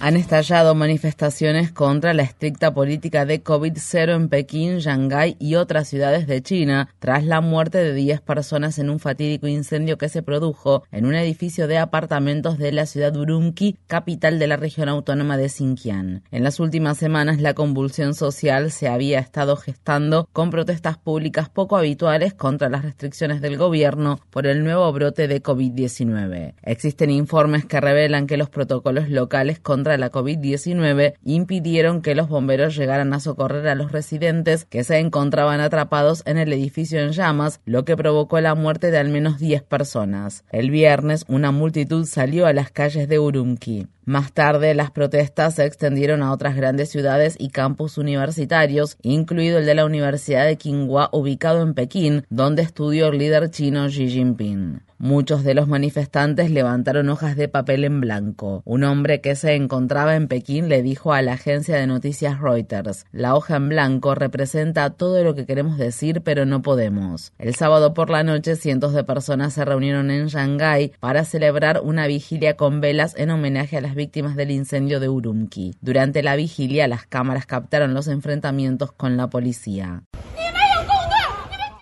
Han estallado manifestaciones contra la estricta política de COVID-0 en Pekín, Shanghái y otras ciudades de China, tras la muerte de 10 personas en un fatídico incendio que se produjo en un edificio de apartamentos de la ciudad Urumqi, capital de la región autónoma de Xinjiang. En las últimas semanas, la convulsión social se había estado gestando con protestas públicas poco habituales contra las restricciones del gobierno por el nuevo brote de COVID-19. Existen informes que revelan que los protocolos locales contra la COVID-19 impidieron que los bomberos llegaran a socorrer a los residentes que se encontraban atrapados en el edificio en llamas, lo que provocó la muerte de al menos 10 personas. El viernes, una multitud salió a las calles de Urumqi. Más tarde, las protestas se extendieron a otras grandes ciudades y campus universitarios, incluido el de la Universidad de Tsinghua, ubicado en Pekín, donde estudió el líder chino Xi Jinping. Muchos de los manifestantes levantaron hojas de papel en blanco. Un hombre que se encontraba en Pekín le dijo a la agencia de noticias Reuters, la hoja en blanco representa todo lo que queremos decir pero no podemos. El sábado por la noche cientos de personas se reunieron en Shanghái para celebrar una vigilia con velas en homenaje a las víctimas del incendio de Urumqi. Durante la vigilia las cámaras captaron los enfrentamientos con la policía.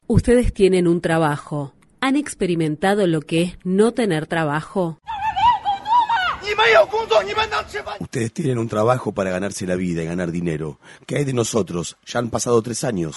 Ustedes tienen un trabajo ¿Han experimentado lo que es no tener trabajo? Ustedes tienen un trabajo para ganarse la vida y ganar dinero. ¿Qué hay de nosotros? Ya han pasado tres años.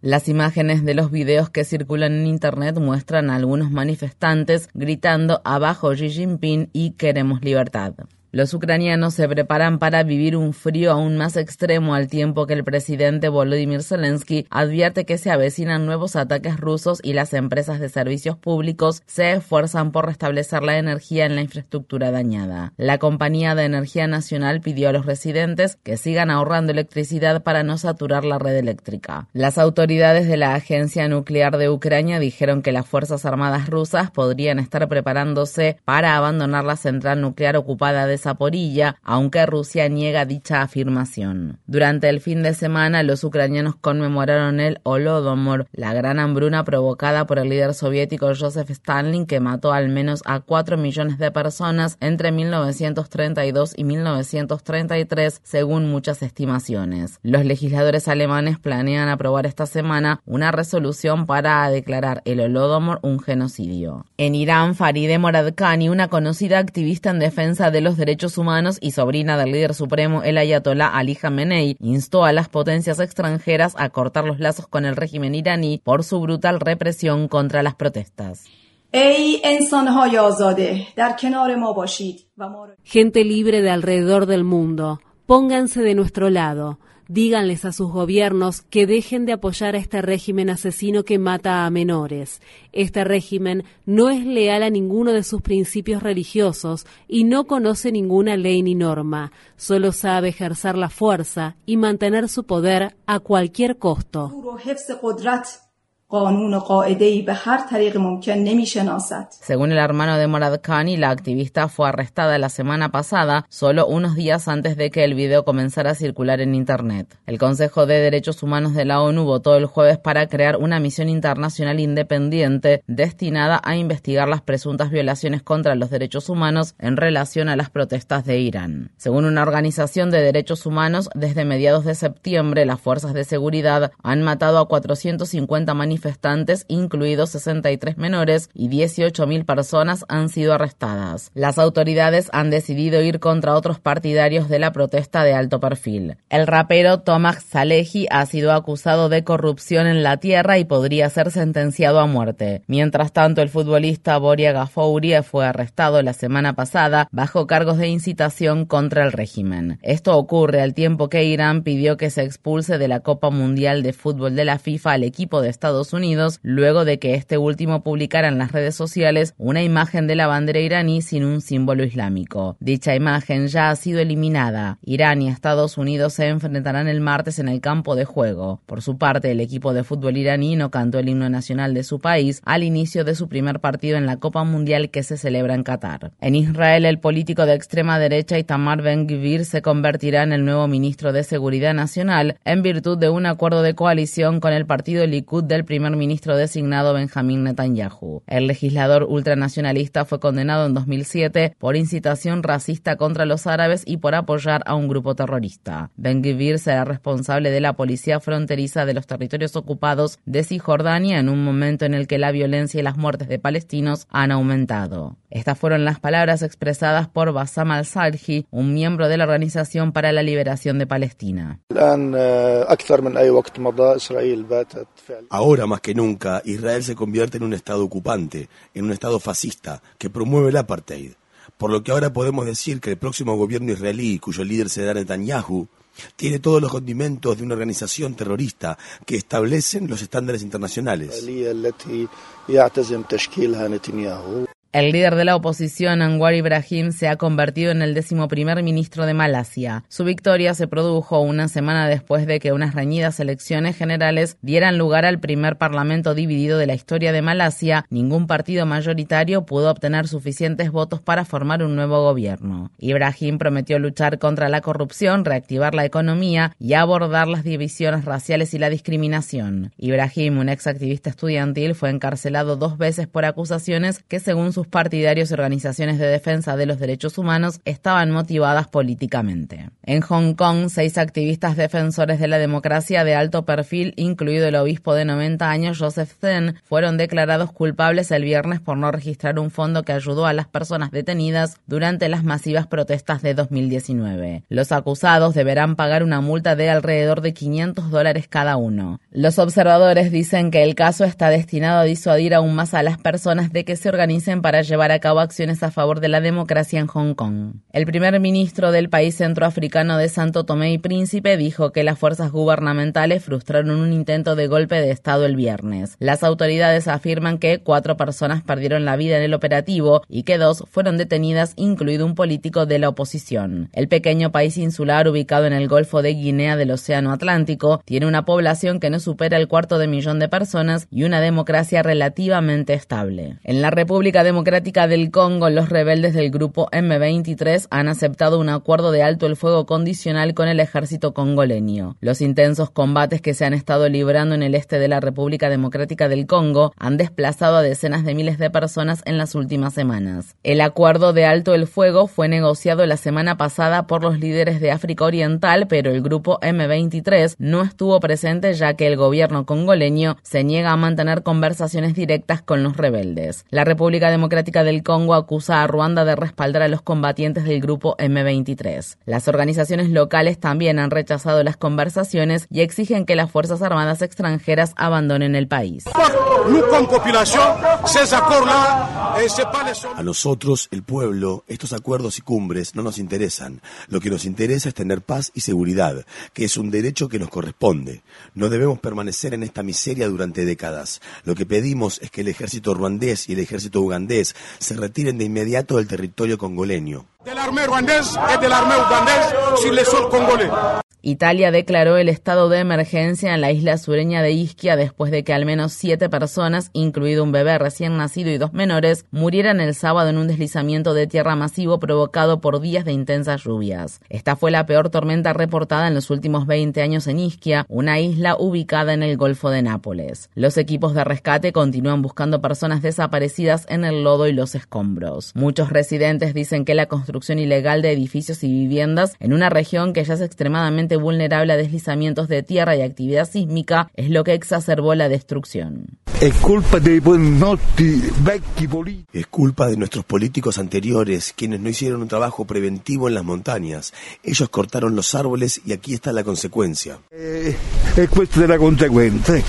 Las imágenes de los videos que circulan en Internet muestran a algunos manifestantes gritando abajo Xi Jinping y queremos libertad. Los ucranianos se preparan para vivir un frío aún más extremo al tiempo que el presidente Volodymyr Zelensky advierte que se avecinan nuevos ataques rusos y las empresas de servicios públicos se esfuerzan por restablecer la energía en la infraestructura dañada. La Compañía de Energía Nacional pidió a los residentes que sigan ahorrando electricidad para no saturar la red eléctrica. Las autoridades de la Agencia Nuclear de Ucrania dijeron que las Fuerzas Armadas rusas podrían estar preparándose para abandonar la central nuclear ocupada de Zaporilla, aunque Rusia niega dicha afirmación. Durante el fin de semana, los ucranianos conmemoraron el Holodomor, la gran hambruna provocada por el líder soviético Joseph Stalin, que mató al menos a 4 millones de personas entre 1932 y 1933, según muchas estimaciones. Los legisladores alemanes planean aprobar esta semana una resolución para declarar el Holodomor un genocidio. En Irán, Farideh Moradkhani, una conocida activista en defensa de los derechos Derechos Humanos y sobrina del líder supremo el ayatolá Ali Khamenei, instó a las potencias extranjeras a cortar los lazos con el régimen iraní por su brutal represión contra las protestas. Gente libre de alrededor del mundo, pónganse de nuestro lado. Díganles a sus gobiernos que dejen de apoyar a este régimen asesino que mata a menores. Este régimen no es leal a ninguno de sus principios religiosos y no conoce ninguna ley ni norma. Solo sabe ejercer la fuerza y mantener su poder a cualquier costo. Según el hermano de Morad Khani, la activista fue arrestada la semana pasada, solo unos días antes de que el video comenzara a circular en Internet. El Consejo de Derechos Humanos de la ONU votó el jueves para crear una misión internacional independiente destinada a investigar las presuntas violaciones contra los derechos humanos en relación a las protestas de Irán. Según una organización de derechos humanos, desde mediados de septiembre las fuerzas de seguridad han matado a 450 manifestantes manifestantes, incluidos 63 menores, y 18.000 personas han sido arrestadas. Las autoridades han decidido ir contra otros partidarios de la protesta de alto perfil. El rapero Tomac Salehi ha sido acusado de corrupción en la tierra y podría ser sentenciado a muerte. Mientras tanto, el futbolista Boria Gafourie fue arrestado la semana pasada bajo cargos de incitación contra el régimen. Esto ocurre al tiempo que Irán pidió que se expulse de la Copa Mundial de Fútbol de la FIFA al equipo de Estados Unidos luego de que este último publicara en las redes sociales una imagen de la bandera iraní sin un símbolo islámico. Dicha imagen ya ha sido eliminada. Irán y Estados Unidos se enfrentarán el martes en el campo de juego. Por su parte, el equipo de fútbol iraní no cantó el himno nacional de su país al inicio de su primer partido en la Copa Mundial que se celebra en Qatar. En Israel, el político de extrema derecha Itamar Ben-Gvir se convertirá en el nuevo ministro de Seguridad Nacional en virtud de un acuerdo de coalición con el partido Likud del primer ministro designado Benjamín Netanyahu. El legislador ultranacionalista fue condenado en 2007 por incitación racista contra los árabes y por apoyar a un grupo terrorista. Ben-Gvir será responsable de la policía fronteriza de los territorios ocupados de Cisjordania en un momento en el que la violencia y las muertes de palestinos han aumentado. Estas fueron las palabras expresadas por Bassam al-Salhi, un miembro de la Organización para la Liberación de Palestina. Ahora más que nunca, Israel se convierte en un Estado ocupante, en un Estado fascista, que promueve el apartheid. Por lo que ahora podemos decir que el próximo gobierno israelí, cuyo líder será Netanyahu, tiene todos los condimentos de una organización terrorista que establecen los estándares internacionales. El líder de la oposición, Anwar Ibrahim, se ha convertido en el décimo primer ministro de Malasia. Su victoria se produjo una semana después de que unas reñidas elecciones generales dieran lugar al primer parlamento dividido de la historia de Malasia. Ningún partido mayoritario pudo obtener suficientes votos para formar un nuevo gobierno. Ibrahim prometió luchar contra la corrupción, reactivar la economía y abordar las divisiones raciales y la discriminación. Ibrahim, un ex activista estudiantil, fue encarcelado dos veces por acusaciones que, según sus partidarios y organizaciones de defensa de los derechos humanos estaban motivadas políticamente. En Hong Kong, seis activistas defensores de la democracia de alto perfil, incluido el obispo de 90 años Joseph Zen, fueron declarados culpables el viernes por no registrar un fondo que ayudó a las personas detenidas durante las masivas protestas de 2019. Los acusados deberán pagar una multa de alrededor de 500 dólares cada uno. Los observadores dicen que el caso está destinado a disuadir aún más a las personas de que se organicen para llevar a cabo acciones a favor de la democracia en Hong Kong. El primer ministro del país centroafricano de Santo Tomé y Príncipe dijo que las fuerzas gubernamentales frustraron un intento de golpe de Estado el viernes. Las autoridades afirman que cuatro personas perdieron la vida en el operativo y que dos fueron detenidas, incluido un político de la oposición. El pequeño país insular ubicado en el Golfo de Guinea del Océano Atlántico tiene una población que no supera el cuarto de millón de personas y una democracia relativamente estable. En la República Democrática del Congo, los rebeldes del grupo M23 han aceptado un acuerdo de alto el fuego condicional con el ejército congoleño. Los intensos combates que se han estado librando en el este de la República Democrática del Congo han desplazado a decenas de miles de personas en las últimas semanas. El acuerdo de alto el fuego fue negociado la semana pasada por los líderes de África Oriental, pero el grupo M23 no estuvo presente ya que el gobierno congoleño se niega a mantener conversaciones directas con los rebeldes. La República Democrática del Congo acusa a Ruanda de respaldar a los combatientes del grupo M23. Las organizaciones locales también han rechazado las conversaciones y exigen que las Fuerzas Armadas extranjeras abandonen el país. A nosotros, el pueblo, estos acuerdos y cumbres no nos interesan. Lo que nos interesa es tener paz y seguridad, que es un derecho que nos corresponde. No debemos permanecer en esta miseria durante décadas. Lo que pedimos es que el ejército ruandés y el ejército ugandés se retiren de inmediato del territorio congoleño. Del armée ruandés y del armée ugandés sin le sol congolés. Italia declaró el estado de emergencia en la isla sureña de Ischia después de que al menos siete personas, incluido un bebé recién nacido y dos menores, murieran el sábado en un deslizamiento de tierra masivo provocado por días de intensas lluvias. Esta fue la peor tormenta reportada en los últimos 20 años en Ischia, una isla ubicada en el Golfo de Nápoles. Los equipos de rescate continúan buscando personas desaparecidas en el lodo y los escombros. Muchos residentes dicen que la construcción ilegal de edificios y viviendas en una región que ya es extremadamente vulnerable a deslizamientos de tierra y actividad sísmica, es lo que exacerbó la destrucción. Es culpa de Es culpa de nuestros políticos anteriores, quienes no hicieron un trabajo preventivo en las montañas. Ellos cortaron los árboles y aquí está la consecuencia. Eh, es cuesta de la consecuencia.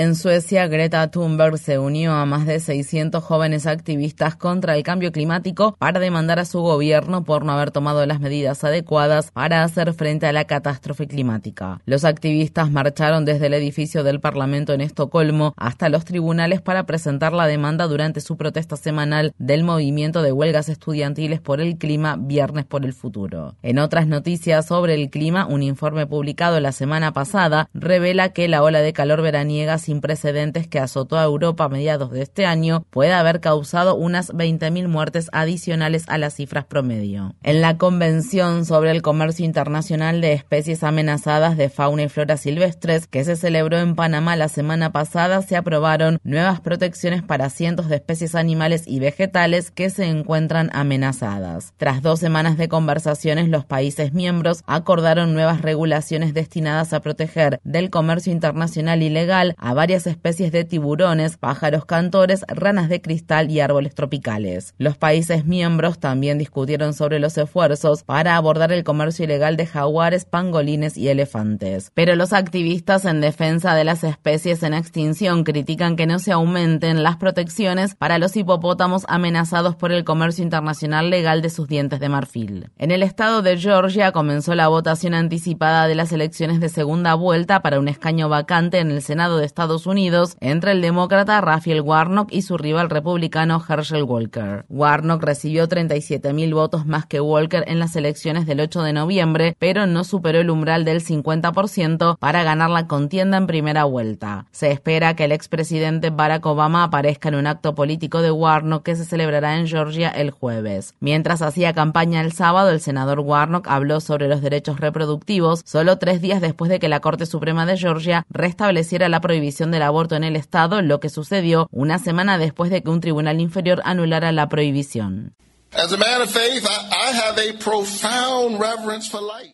En Suecia, Greta Thunberg se unió a más de 600 jóvenes activistas contra el cambio climático para demandar a su gobierno por no haber tomado las medidas adecuadas para hacer frente a la catástrofe climática. Los activistas marcharon desde el edificio del Parlamento en Estocolmo hasta los tribunales para presentar la demanda durante su protesta semanal del movimiento de huelgas estudiantiles por el clima Viernes por el Futuro. En otras noticias sobre el clima, un informe publicado la semana pasada revela que la ola de calor veraniega sin precedentes que azotó a Europa a mediados de este año puede haber causado unas 20.000 muertes adicionales a las cifras promedio. En la Convención sobre el Comercio Internacional de Especies Amenazadas de Fauna y Flora Silvestres, que se celebró en Panamá la semana pasada, se aprobaron nuevas protecciones para cientos de especies animales y vegetales que se encuentran amenazadas. Tras dos semanas de conversaciones, los países miembros acordaron nuevas regulaciones destinadas a proteger del comercio internacional ilegal a varias especies de tiburones, pájaros cantores, ranas de cristal y árboles tropicales. Los países miembros también discutieron sobre los esfuerzos para abordar el comercio ilegal de jaguares, pangolines y elefantes. Pero los activistas en defensa de las especies en extinción critican que no se aumenten las protecciones para los hipopótamos amenazados por el comercio internacional legal de sus dientes de marfil. En el estado de Georgia comenzó la votación anticipada de las elecciones de segunda vuelta para un escaño vacante en el Senado de Estados Unidos entre el demócrata Raphael Warnock y su rival republicano Herschel Walker. Warnock recibió 37.000 votos más que Walker en las elecciones del 8 de noviembre, pero no superó el umbral del 50% para ganar la contienda en primera vuelta. Se espera que el expresidente Barack Obama aparezca en un acto político de Warnock que se celebrará en Georgia el jueves. Mientras hacía campaña el sábado, el senador Warnock habló sobre los derechos reproductivos solo tres días después de que la Corte Suprema de Georgia restableciera la prohibición del aborto en el Estado, lo que sucedió una semana después de que un tribunal inferior anulara la prohibición.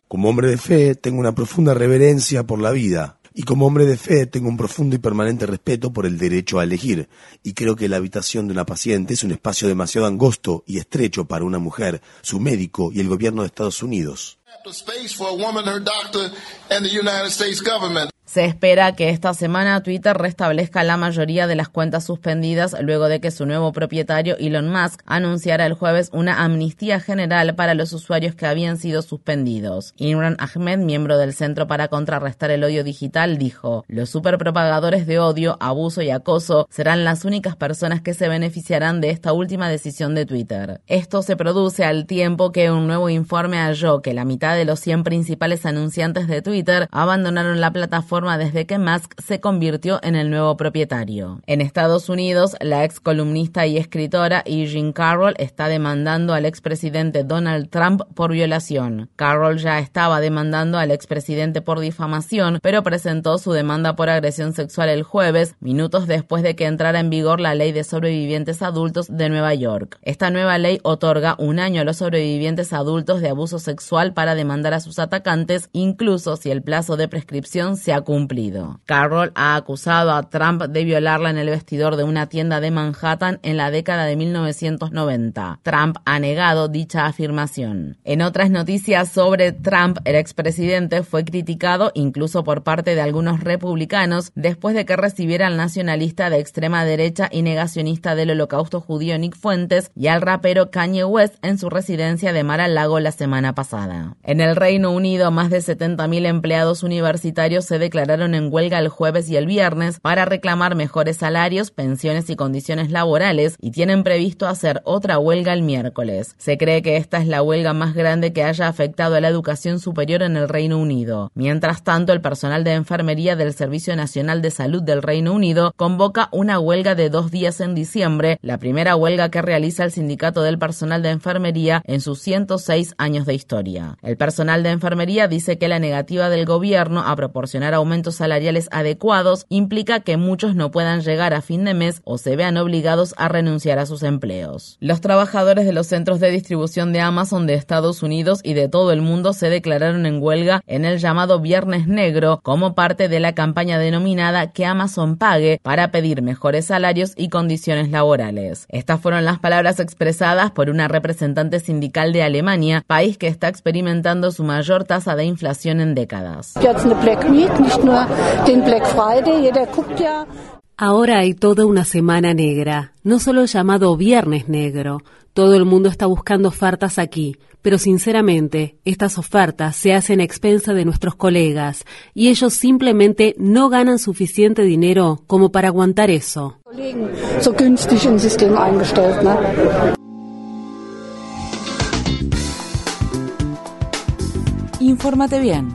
Como hombre de fe, tengo una profunda reverencia por la vida. Y como hombre de fe, tengo un profundo y permanente respeto por el derecho a elegir. Y creo que la habitación de una paciente es un espacio demasiado angosto y estrecho para una mujer, su médico y el gobierno de Estados Unidos. Se espera que esta semana Twitter restablezca la mayoría de las cuentas suspendidas luego de que su nuevo propietario Elon Musk anunciara el jueves una amnistía general para los usuarios que habían sido suspendidos. Imran Ahmed, miembro del Centro para Contrarrestar el Odio Digital, dijo, los superpropagadores de odio, abuso y acoso serán las únicas personas que se beneficiarán de esta última decisión de Twitter. Esto se produce al tiempo que un nuevo informe halló que la mitad de los 100 principales anunciantes de Twitter abandonaron la plataforma desde que Musk se convirtió en el nuevo propietario. En Estados Unidos, la ex columnista y escritora Eugene Carroll está demandando al expresidente Donald Trump por violación. Carroll ya estaba demandando al expresidente por difamación, pero presentó su demanda por agresión sexual el jueves, minutos después de que entrara en vigor la ley de sobrevivientes adultos de Nueva York. Esta nueva ley otorga un año a los sobrevivientes adultos de abuso sexual para demandar a sus atacantes, incluso si el plazo de prescripción se ha cumplido. Carroll ha acusado a Trump de violarla en el vestidor de una tienda de Manhattan en la década de 1990. Trump ha negado dicha afirmación. En otras noticias sobre Trump, el expresidente fue criticado incluso por parte de algunos republicanos después de que recibiera al nacionalista de extrema derecha y negacionista del holocausto judío Nick Fuentes y al rapero Kanye West en su residencia de Mar-a-Lago la semana pasada. En el Reino Unido, más de 70.000 empleados universitarios se declararon declararon en huelga el jueves y el viernes para reclamar mejores salarios, pensiones y condiciones laborales y tienen previsto hacer otra huelga el miércoles. Se cree que esta es la huelga más grande que haya afectado a la educación superior en el Reino Unido. Mientras tanto, el personal de enfermería del Servicio Nacional de Salud del Reino Unido convoca una huelga de dos días en diciembre, la primera huelga que realiza el Sindicato del Personal de Enfermería en sus 106 años de historia. El personal de enfermería dice que la negativa del gobierno a proporcionar aumentos salariales adecuados implica que muchos no puedan llegar a fin de mes o se vean obligados a renunciar a sus empleos. Los trabajadores de los centros de distribución de Amazon de Estados Unidos y de todo el mundo se declararon en huelga en el llamado Viernes Negro como parte de la campaña denominada Que Amazon pague para pedir mejores salarios y condiciones laborales. Estas fueron las palabras expresadas por una representante sindical de Alemania, país que está experimentando su mayor tasa de inflación en décadas. Ahora hay toda una semana negra, no solo llamado Viernes Negro. Todo el mundo está buscando ofertas aquí, pero sinceramente, estas ofertas se hacen a expensa de nuestros colegas y ellos simplemente no ganan suficiente dinero como para aguantar eso. Infórmate bien.